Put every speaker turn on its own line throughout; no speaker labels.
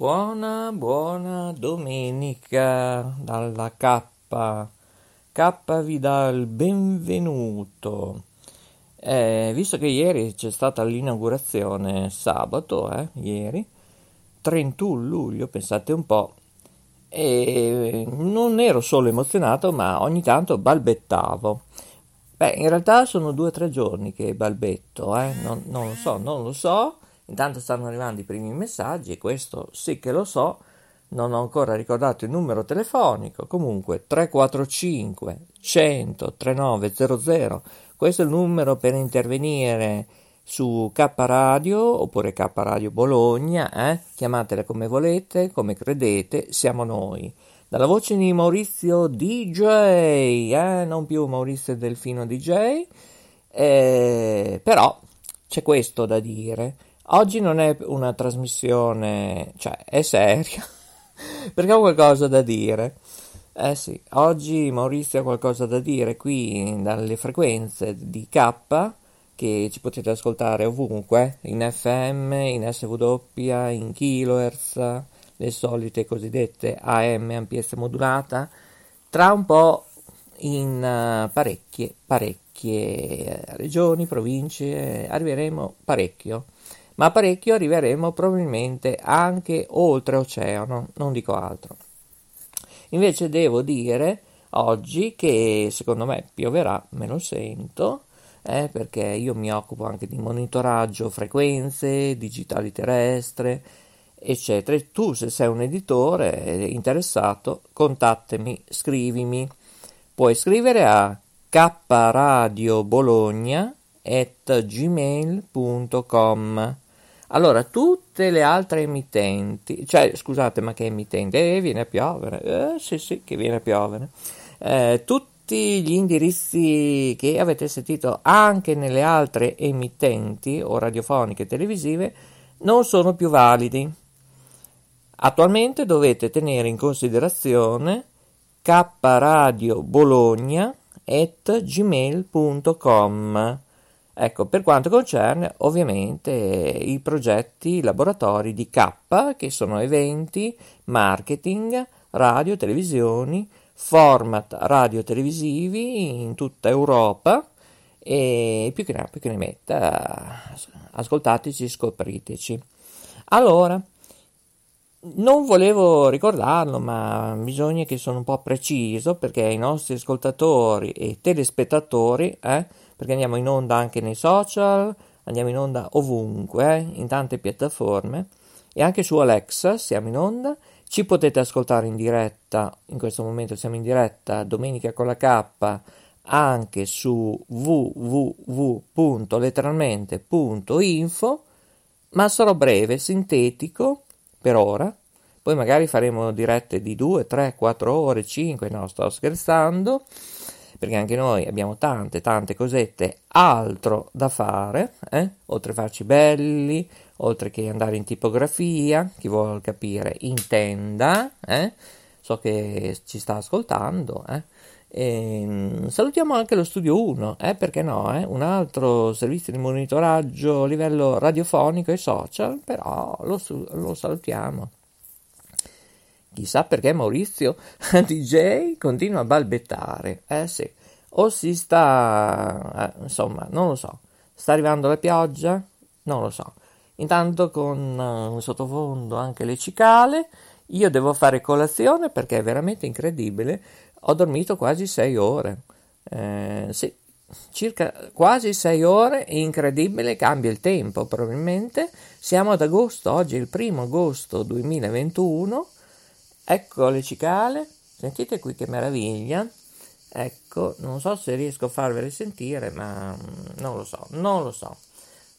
Buona, buona domenica dalla K. K vi dà il benvenuto. Eh, visto che ieri c'è stata l'inaugurazione sabato, eh, ieri, 31 luglio, pensate un po', e non ero solo emozionato, ma ogni tanto balbettavo. Beh, in realtà sono due o tre giorni che balbetto, eh? non, non lo so, non lo so Intanto stanno arrivando i primi messaggi e questo sì che lo so, non ho ancora ricordato il numero telefonico, comunque 345 100 3900, questo è il numero per intervenire su K Radio oppure K Radio Bologna, eh? chiamatela come volete, come credete, siamo noi. Dalla voce di Maurizio DJ, eh? non più Maurizio Delfino DJ, eh, però c'è questo da dire. Oggi non è una trasmissione, cioè è seria, perché ho qualcosa da dire. Eh sì, oggi Maurizio ha qualcosa da dire qui dalle frequenze di K che ci potete ascoltare ovunque, in FM, in SW, in kHz, le solite cosiddette AM, ampiezza modulata, tra un po' in uh, parecchie, parecchie regioni, province, arriveremo parecchio ma parecchio arriveremo probabilmente anche oltre oceano, non dico altro. Invece devo dire oggi che secondo me pioverà, me lo sento, eh, perché io mi occupo anche di monitoraggio frequenze, digitali terrestre, eccetera. Tu se sei un editore interessato, contattami, scrivimi. Puoi scrivere a kradiobologna@gmail.com allora, tutte le altre emittenti, cioè scusate, ma che emittente? Eh, viene a piovere, eh, sì, sì, che viene a piovere. Eh, tutti gli indirizzi che avete sentito anche nelle altre emittenti o radiofoniche televisive non sono più validi. Attualmente dovete tenere in considerazione kradiobologna.gmail.com Ecco, per quanto concerne ovviamente i progetti, laboratori di K, che sono eventi, marketing, radio, televisioni, format radio-televisivi in tutta Europa e più che ne, più che ne metta, ascoltateci, scopriteci. Allora, non volevo ricordarlo, ma bisogna che sono un po' preciso perché i nostri ascoltatori e telespettatori eh, perché andiamo in onda anche nei social, andiamo in onda ovunque, eh, in tante piattaforme e anche su Alexa siamo in onda. Ci potete ascoltare in diretta, in questo momento siamo in diretta domenica con la K anche su www.letteralmente.info, ma sarò breve, sintetico per ora. Poi magari faremo dirette di 2, 3, 4 ore, 5, no, sto scherzando perché anche noi abbiamo tante, tante cosette altro da fare, eh? oltre a farci belli, oltre che andare in tipografia, chi vuole capire intenda, eh? so che ci sta ascoltando. Eh? E, ehm, salutiamo anche lo Studio 1, eh? perché no? Eh? Un altro servizio di monitoraggio a livello radiofonico e social, però lo, lo salutiamo. Chissà perché Maurizio DJ continua a balbettare. Eh sì, o si sta, eh, insomma, non lo so. Sta arrivando la pioggia? Non lo so. Intanto con un sottofondo anche le cicale, io devo fare colazione perché è veramente incredibile. Ho dormito quasi sei ore. Eh, sì, circa quasi sei ore, incredibile, cambia il tempo probabilmente. Siamo ad agosto, oggi è il primo agosto 2021 Ecco le cicale, sentite qui che meraviglia. Ecco, non so se riesco a farvele sentire, ma mm, non lo so, non lo so.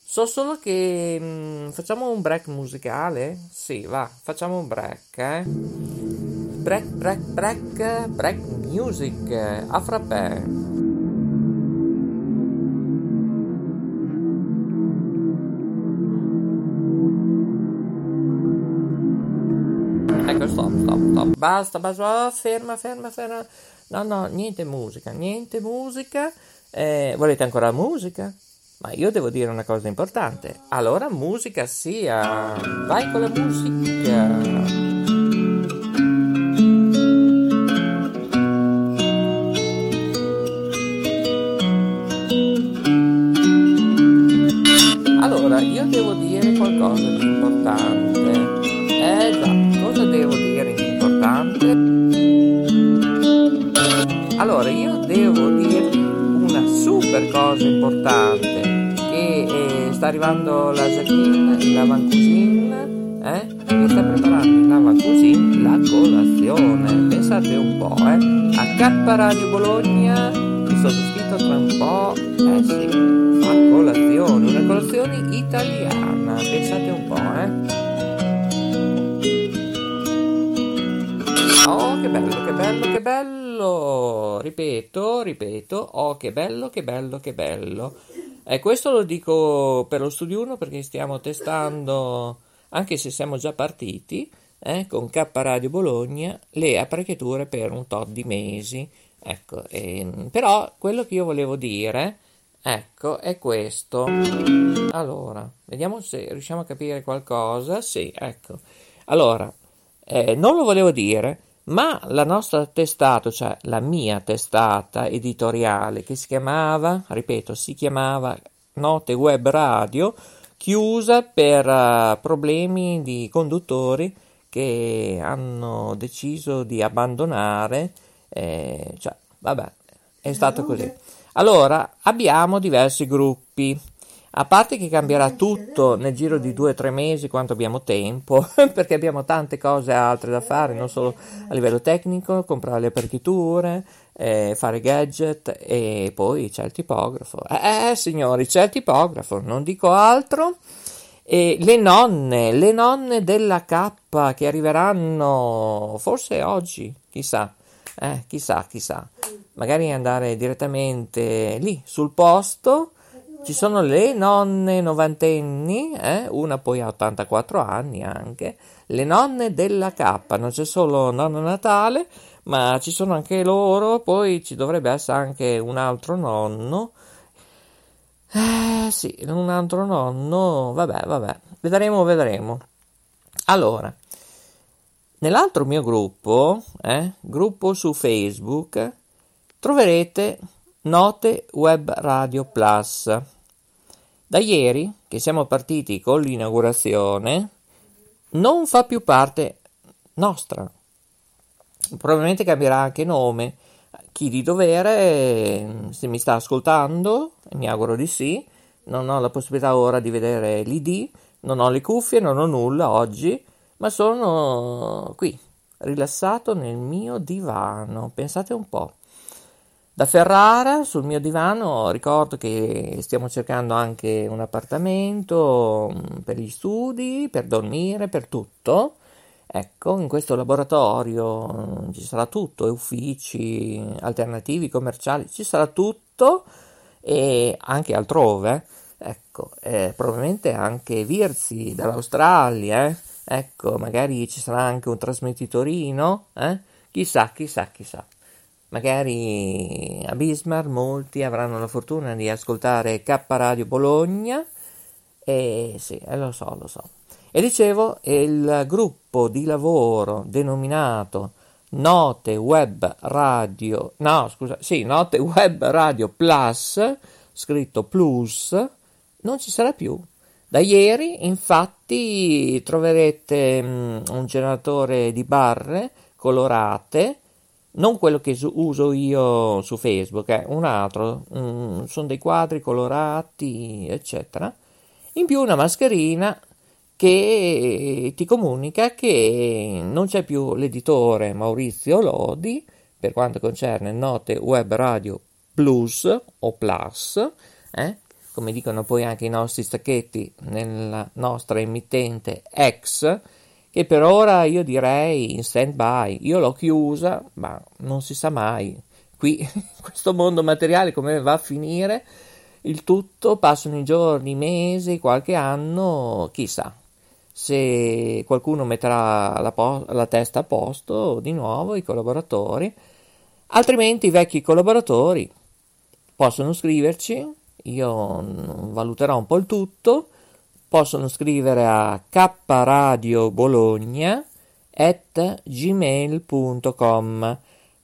So solo che mh, mm, facciamo un break musicale? Sì, va, facciamo un break, eh. Break, break, break, break music, a frappè. basta, basta, oh, ferma, ferma, ferma. No, no, niente musica, niente musica. Eh, volete ancora musica? Ma io devo dire una cosa importante. Allora musica sia. Vai con la musica. Super cosa importante che eh, sta arrivando la Jacqueline, la Van Cuisine, eh? Che sta preparando la Van Cuisine la colazione. Pensate un po', eh? A K Radio Bologna, il sottoscritto tra un po', eh sì, fa colazione, una colazione italiana. Pensate un po', eh? Oh, che bello, che bello, che bello! Ripeto, ripeto, oh, che bello, che bello, che bello. E questo lo dico per lo studio 1 perché stiamo testando, anche se siamo già partiti, eh, con K Radio Bologna, le apparecchiature per un tot di mesi. Ecco, ehm, però quello che io volevo dire, ecco, è questo. Allora, vediamo se riusciamo a capire qualcosa. Sì, ecco. Allora, eh, non lo volevo dire, ma la nostra testata, cioè la mia testata editoriale che si chiamava, ripeto, si chiamava Note Web Radio, chiusa per uh, problemi di conduttori che hanno deciso di abbandonare, eh, cioè, vabbè, è stato così. Allora, abbiamo diversi gruppi. A parte che cambierà tutto nel giro di due o tre mesi quanto abbiamo tempo, perché abbiamo tante cose altre da fare, non solo a livello tecnico, comprare le apparecchiature, eh, fare gadget e poi c'è il tipografo. Eh, eh signori, c'è il tipografo, non dico altro. E le nonne, le nonne della K che arriveranno forse oggi, chissà, eh, chissà, chissà. Magari andare direttamente lì sul posto ci sono le nonne novantenni, eh? una poi ha 84 anni anche, le nonne della K, non c'è solo nonno Natale, ma ci sono anche loro, poi ci dovrebbe essere anche un altro nonno. Eh sì, un altro nonno, vabbè, vabbè, vedremo, vedremo. Allora, nell'altro mio gruppo, eh, gruppo su Facebook, troverete Note Web Radio Plus. Da ieri, che siamo partiti con l'inaugurazione, non fa più parte nostra. Probabilmente cambierà anche nome. Chi di dovere, se mi sta ascoltando, mi auguro di sì, non ho la possibilità ora di vedere l'ID, non ho le cuffie, non ho nulla oggi, ma sono qui, rilassato nel mio divano. Pensate un po'. Da Ferrara, sul mio divano, ricordo che stiamo cercando anche un appartamento mm, per gli studi, per dormire, per tutto. Ecco, in questo laboratorio mm, ci sarà tutto, uffici alternativi, commerciali, ci sarà tutto e anche altrove. Ecco, eh, probabilmente anche Virzi dall'Australia, eh? ecco, magari ci sarà anche un trasmettitorino, eh? chissà, chissà, chissà. Magari a Bismarck molti avranno la fortuna di ascoltare K Radio Bologna e sì, eh, lo so, lo so. E dicevo, il gruppo di lavoro denominato Note Web Radio, no scusa, sì, Note Web Radio Plus, scritto Plus, non ci sarà più. Da ieri, infatti, troverete um, un generatore di barre colorate non quello che uso io su Facebook, è un altro, mm, sono dei quadri colorati, eccetera. In più una mascherina che ti comunica che non c'è più l'editore Maurizio Lodi per quanto concerne Note Web Radio Plus o Plus, eh? come dicono poi anche i nostri stacchetti nella nostra emittente X che per ora io direi in stand by. Io l'ho chiusa, ma non si sa mai. Qui, questo mondo materiale, come va a finire, il tutto passano i giorni, i mesi, qualche anno, chissà. Se qualcuno metterà la, po- la testa a posto di nuovo, i collaboratori, altrimenti i vecchi collaboratori possono scriverci io valuterò un po' il tutto, possono scrivere a kradiobologna at gmail.com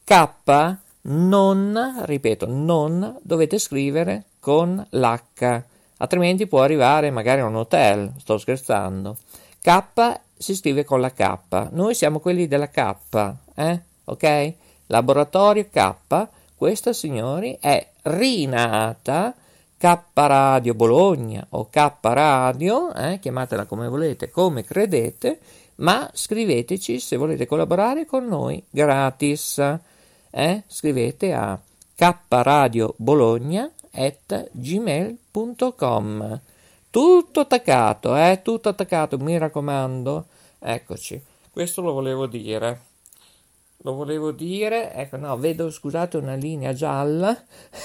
k non, ripeto, non dovete scrivere con l'H, altrimenti può arrivare magari a un hotel, sto scherzando. K si scrive con la K, noi siamo quelli della K, eh? ok? Laboratorio K, questa signori è rinata K Radio Bologna o K Radio, eh? chiamatela come volete, come credete, ma scriveteci se volete collaborare con noi gratis. Eh? Scrivete a kradiobologna at gmail.com tutto attaccato, eh? tutto attaccato, mi raccomando. Eccoci, questo lo volevo dire. Lo volevo dire, ecco, no, vedo, scusate, una linea gialla.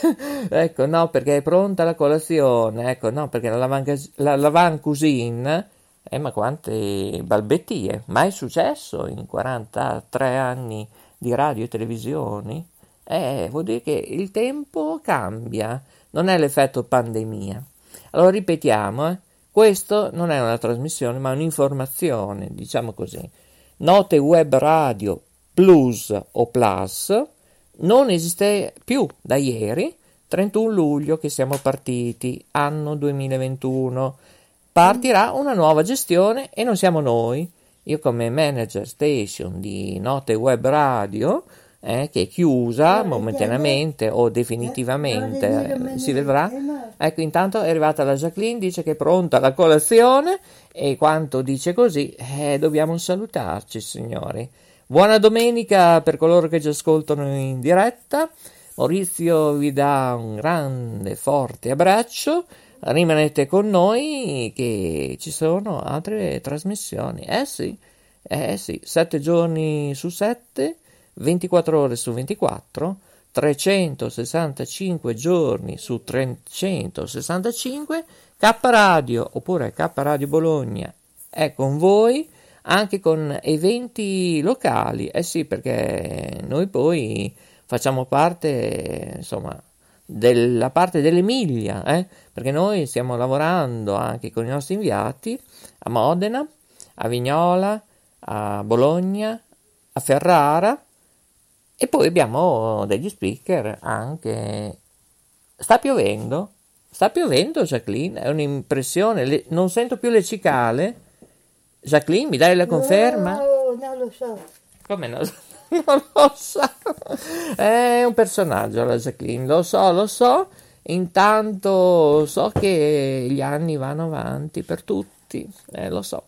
ecco, no, perché è pronta la colazione. Ecco, no, perché la lavan, la lavan cuisine eh, ma quante balbettie! Mai successo in 43 anni di radio e televisioni? Eh, vuol dire che il tempo cambia, non è l'effetto pandemia. Allora ripetiamo, eh, questo non è una trasmissione, ma un'informazione, diciamo così. Note web radio plus o plus non esiste più da ieri, 31 luglio che siamo partiti, anno 2021 partirà una nuova gestione e non siamo noi. Io come manager station di Note Web Radio, eh, che è chiusa momentaneamente o definitivamente, eh, si vedrà. Ecco, intanto è arrivata la Jacqueline, dice che è pronta la colazione e quanto dice così, eh, dobbiamo salutarci signori. Buona domenica per coloro che ci ascoltano in diretta. Maurizio vi dà un grande, forte abbraccio rimanete con noi che ci sono altre trasmissioni. Eh sì, eh sì, 7 giorni su 7, 24 ore su 24, 365 giorni su 365, K Radio oppure K Radio Bologna è con voi anche con eventi locali. Eh sì, perché noi poi facciamo parte, insomma, della parte dell'Emilia, eh? perché noi stiamo lavorando anche con i nostri inviati a Modena, a Vignola, a Bologna, a Ferrara e poi abbiamo degli speaker anche. Sta piovendo? Sta piovendo, Jacqueline? È un'impressione. Non sento più le cicale. Jacqueline, mi dai la conferma?
No, non lo so.
Come no? non lo so. È un personaggio la Jacqueline, lo so, lo so. Intanto so che gli anni vanno avanti per tutti, eh, lo so.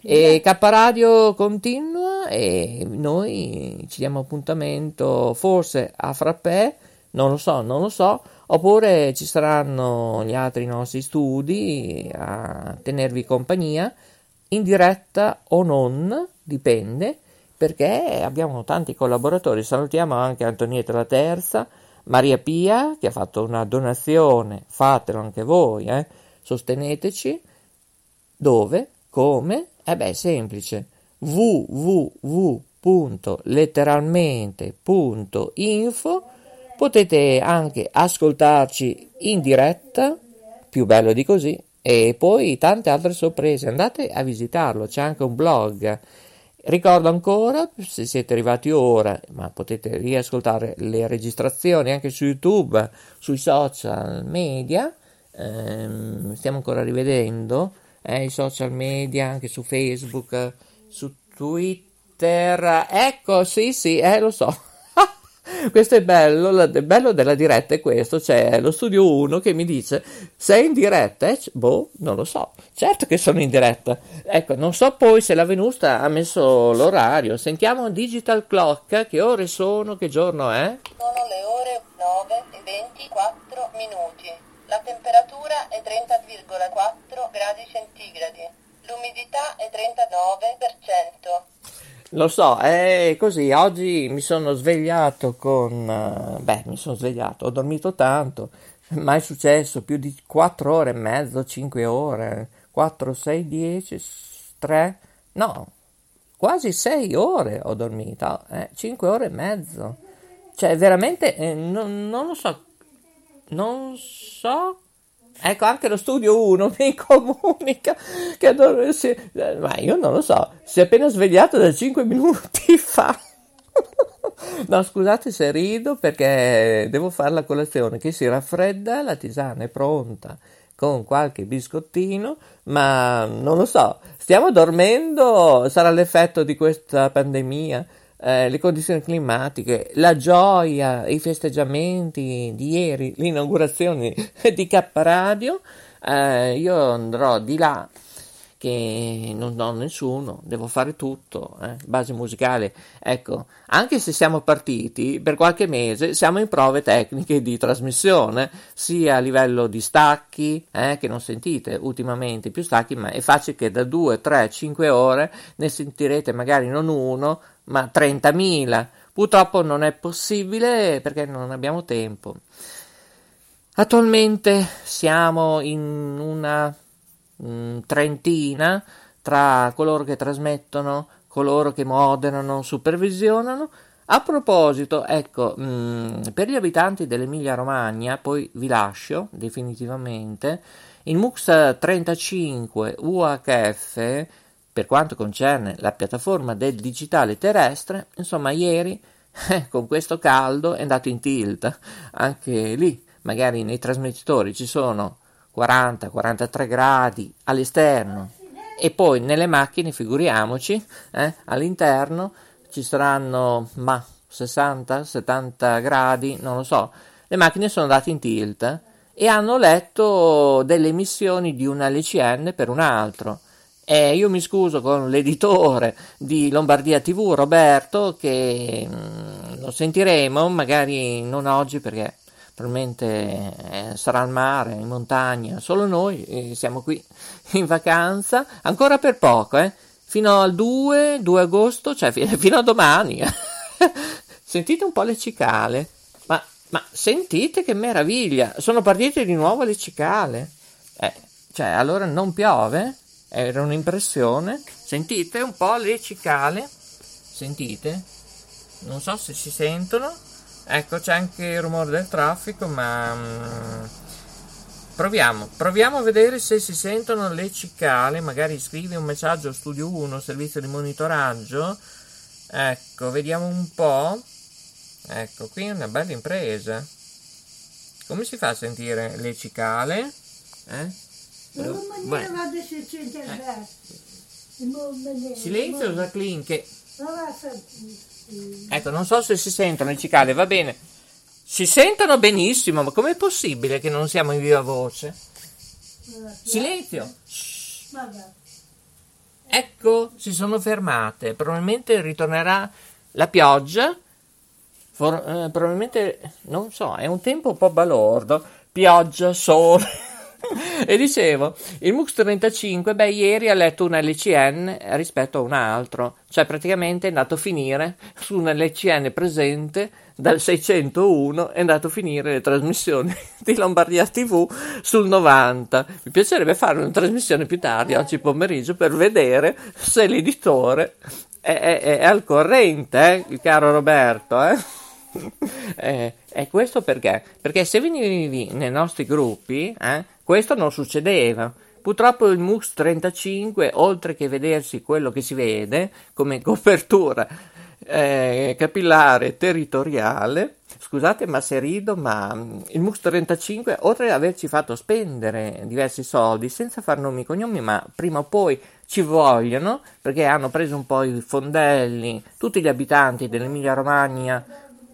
E K Radio continua e noi ci diamo appuntamento forse a Frappè, non lo so, non lo so, oppure ci saranno gli altri nostri studi a tenervi compagnia, in diretta o non, dipende perché abbiamo tanti collaboratori. Salutiamo anche Antonietta la Terza, Maria Pia che ha fatto una donazione, fatelo anche voi, eh? sosteneteci. Dove? Come? Eh beh, semplice. www.letteralmente.info Potete anche ascoltarci in diretta, più bello di così, e poi tante altre sorprese. Andate a visitarlo, c'è anche un blog Ricordo ancora, se siete arrivati ora, ma potete riascoltare le registrazioni anche su YouTube, sui social media, ehm, stiamo ancora rivedendo eh, i social media, anche su Facebook, su Twitter. Ecco, sì, sì, eh, lo so. Questo è bello, il bello della diretta è questo, c'è lo studio 1 che mi dice sei in diretta? Eh, boh, non lo so, certo che sono in diretta. Ecco, non so poi se la Venusta ha messo l'orario, sentiamo Digital Clock, che ore sono, che giorno è?
Sono le ore 9 e 24 minuti, la temperatura è 30,4 gradi centigradi, l'umidità è 39%.
Lo so, è così. Oggi mi sono svegliato con... Eh, beh, mi sono svegliato, ho dormito tanto. Mai successo, più di 4 ore e mezzo, 5 ore. 4, 6, 10, 3... No, quasi 6 ore ho dormito. Eh, 5 ore e mezzo. Cioè, veramente, eh, non, non lo so. Non so Ecco, anche lo studio 1 mi comunica che dov- ma io non lo so, si è appena svegliato da 5 minuti fa. No, scusate se rido perché devo fare la colazione. Che si raffredda, la tisana è pronta con qualche biscottino, ma non lo so, stiamo dormendo, sarà l'effetto di questa pandemia, eh, le condizioni climatiche, la gioia, i festeggiamenti di ieri, l'inaugurazione di K Radio, eh, io andrò di là che non ho nessuno, devo fare tutto, eh? base musicale. Ecco, anche se siamo partiti per qualche mese, siamo in prove tecniche di trasmissione, sia a livello di stacchi, eh, che non sentite ultimamente più stacchi, ma è facile che da 2, 3, 5 ore ne sentirete magari non uno, ma 30.000. Purtroppo non è possibile perché non abbiamo tempo. Attualmente siamo in una mh, mm, trentina tra coloro che trasmettono, coloro che moderano, supervisionano. A proposito, ecco, mh, mm, per gli abitanti dell'Emilia Romagna, poi vi lascio definitivamente, il MUX 35 UHF, per quanto concerne la piattaforma del digitale terrestre, insomma, ieri eh, con questo caldo è andato in tilt. Anche lì, magari nei trasmettitori ci sono 40-43 gradi all'esterno e poi nelle macchine, figuriamoci, eh, all'interno ci saranno ma 60-70 gradi, non lo so. Le macchine sono andate in tilt eh, e hanno letto delle emissioni di una LCN per un altro. E io mi scuso con l'editore di Lombardia TV, Roberto, che mm, lo sentiremo, magari non oggi perché probabilmente eh, sarà al mare, in montagna, solo noi eh, siamo qui in vacanza, ancora per poco, eh? fino al 2, 2 agosto, cioè fino a domani. sentite un po' le cicale, ma, ma, sentite che meraviglia, sono partite di nuovo le cicale, eh, cioè allora non piove, era un'impressione, sentite un po' le cicale, sentite, non so se si sentono, Ecco, c'è anche il rumore del traffico, ma mm, proviamo, proviamo a vedere se si sentono le cicale, magari scrivi un messaggio a Studio 1, servizio di monitoraggio. Ecco, vediamo un po'. Ecco, qui è una bella impresa. Come si fa a sentire le cicale? Eh? Silenzio Jacqueline che Ecco, non so se si sentono le cicale, va bene. Si sentono benissimo, ma com'è possibile che non siamo in viva voce? Silenzio. Ecco, si sono fermate. Probabilmente ritornerà la pioggia. For- eh, probabilmente, non so, è un tempo un po' balordo. Pioggia, sole. e dicevo, il MUX 35, beh, ieri ha letto un LCN rispetto a un altro, cioè praticamente è andato a finire su un LCN presente dal 601 è andato a finire le trasmissioni di Lombardia TV sul 90. Mi piacerebbe fare una trasmissione più tardi, oggi pomeriggio, per vedere se l'editore è, è, è al corrente, eh, caro Roberto, eh? eh, e questo perché? Perché se venivi nei nostri gruppi, eh, questo non succedeva. Purtroppo il MUX 35, oltre che vedersi quello che si vede come copertura eh, capillare territoriale, scusate ma se rido, ma mm, il MUX 35, oltre ad averci fatto spendere diversi soldi senza far nomi e cognomi, ma prima o poi ci vogliono, perché hanno preso un po' i fondelli, tutti gli abitanti dell'Emilia Romagna,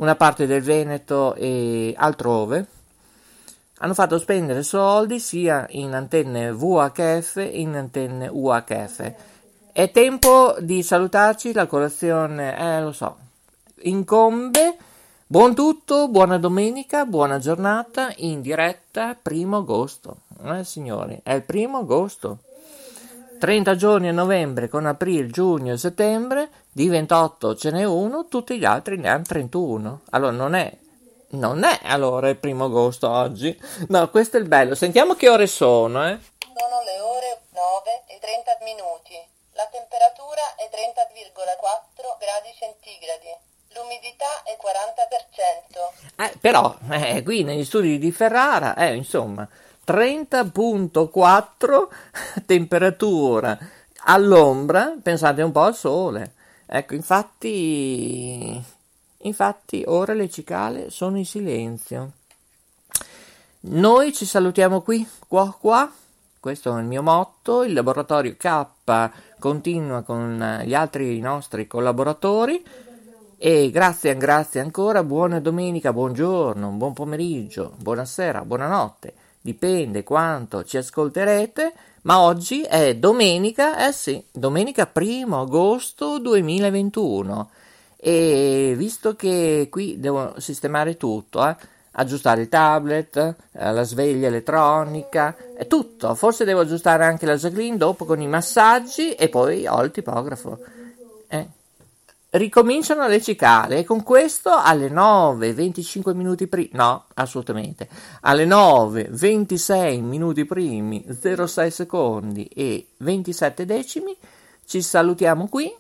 una parte del Veneto e altrove, hanno fatto spendere soldi sia in antenne VHF che in antenne UHF. È tempo di salutarci, la colazione, eh lo so, incombe. Buon tutto, buona domenica, buona giornata in diretta, primo agosto. Eh signori, è il primo agosto. 30 giorni a novembre con aprile, giugno e settembre, di 28 ce n'è uno, tutti gli altri ne hanno 31. Allora non è non è allora il primo agosto oggi. No, questo è il bello. Sentiamo che ore sono, eh.
Sono le ore 9 e 30 minuti. La temperatura è 30,4 gradi centigradi. L'umidità è 40%.
Eh, però, eh, qui negli studi di Ferrara, eh, insomma, 30.4 temperatura all'ombra, pensate un po' al sole. Ecco, infatti, infatti ora le cicale sono in silenzio. Noi ci salutiamo qui, qua, qua. Questo è il mio motto. Il laboratorio K continua con gli altri nostri collaboratori. E grazie, grazie ancora. Buona domenica, buongiorno, buon pomeriggio, buonasera, buonanotte. Dipende quanto ci ascolterete. Ma oggi è domenica, eh sì, domenica 1 agosto 2021. E visto che qui devo sistemare tutto, eh aggiustare il tablet, eh, la sveglia elettronica, è tutto. Forse devo aggiustare anche la Jacqueline dopo con i massaggi e poi ho il tipografo. Eh. Ricominciano le cicale e con questo alle 9, 25 minuti primi, no, assolutamente, alle 9, 26 minuti primi, 06 secondi e 27 decimi, ci salutiamo qui.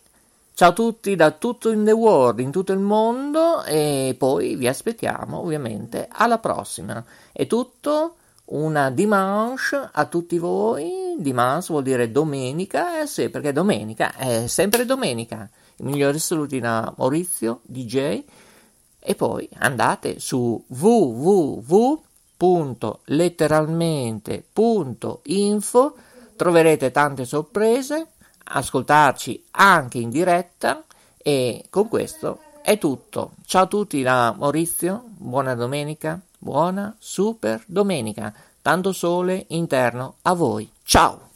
Ciao a tutti da tutto in the world, in tutto il mondo e poi vi aspettiamo ovviamente alla prossima. È tutto, una dimanche a tutti voi, dimanche vuol dire domenica, eh sì perché domenica è sempre domenica. I migliori saluti da Maurizio, DJ e poi andate su www.letteralmente.info troverete tante sorprese ascoltarci anche in diretta e con questo è tutto. Ciao a tutti da Maurizio, buona domenica, buona super domenica, tanto sole interno a voi. Ciao!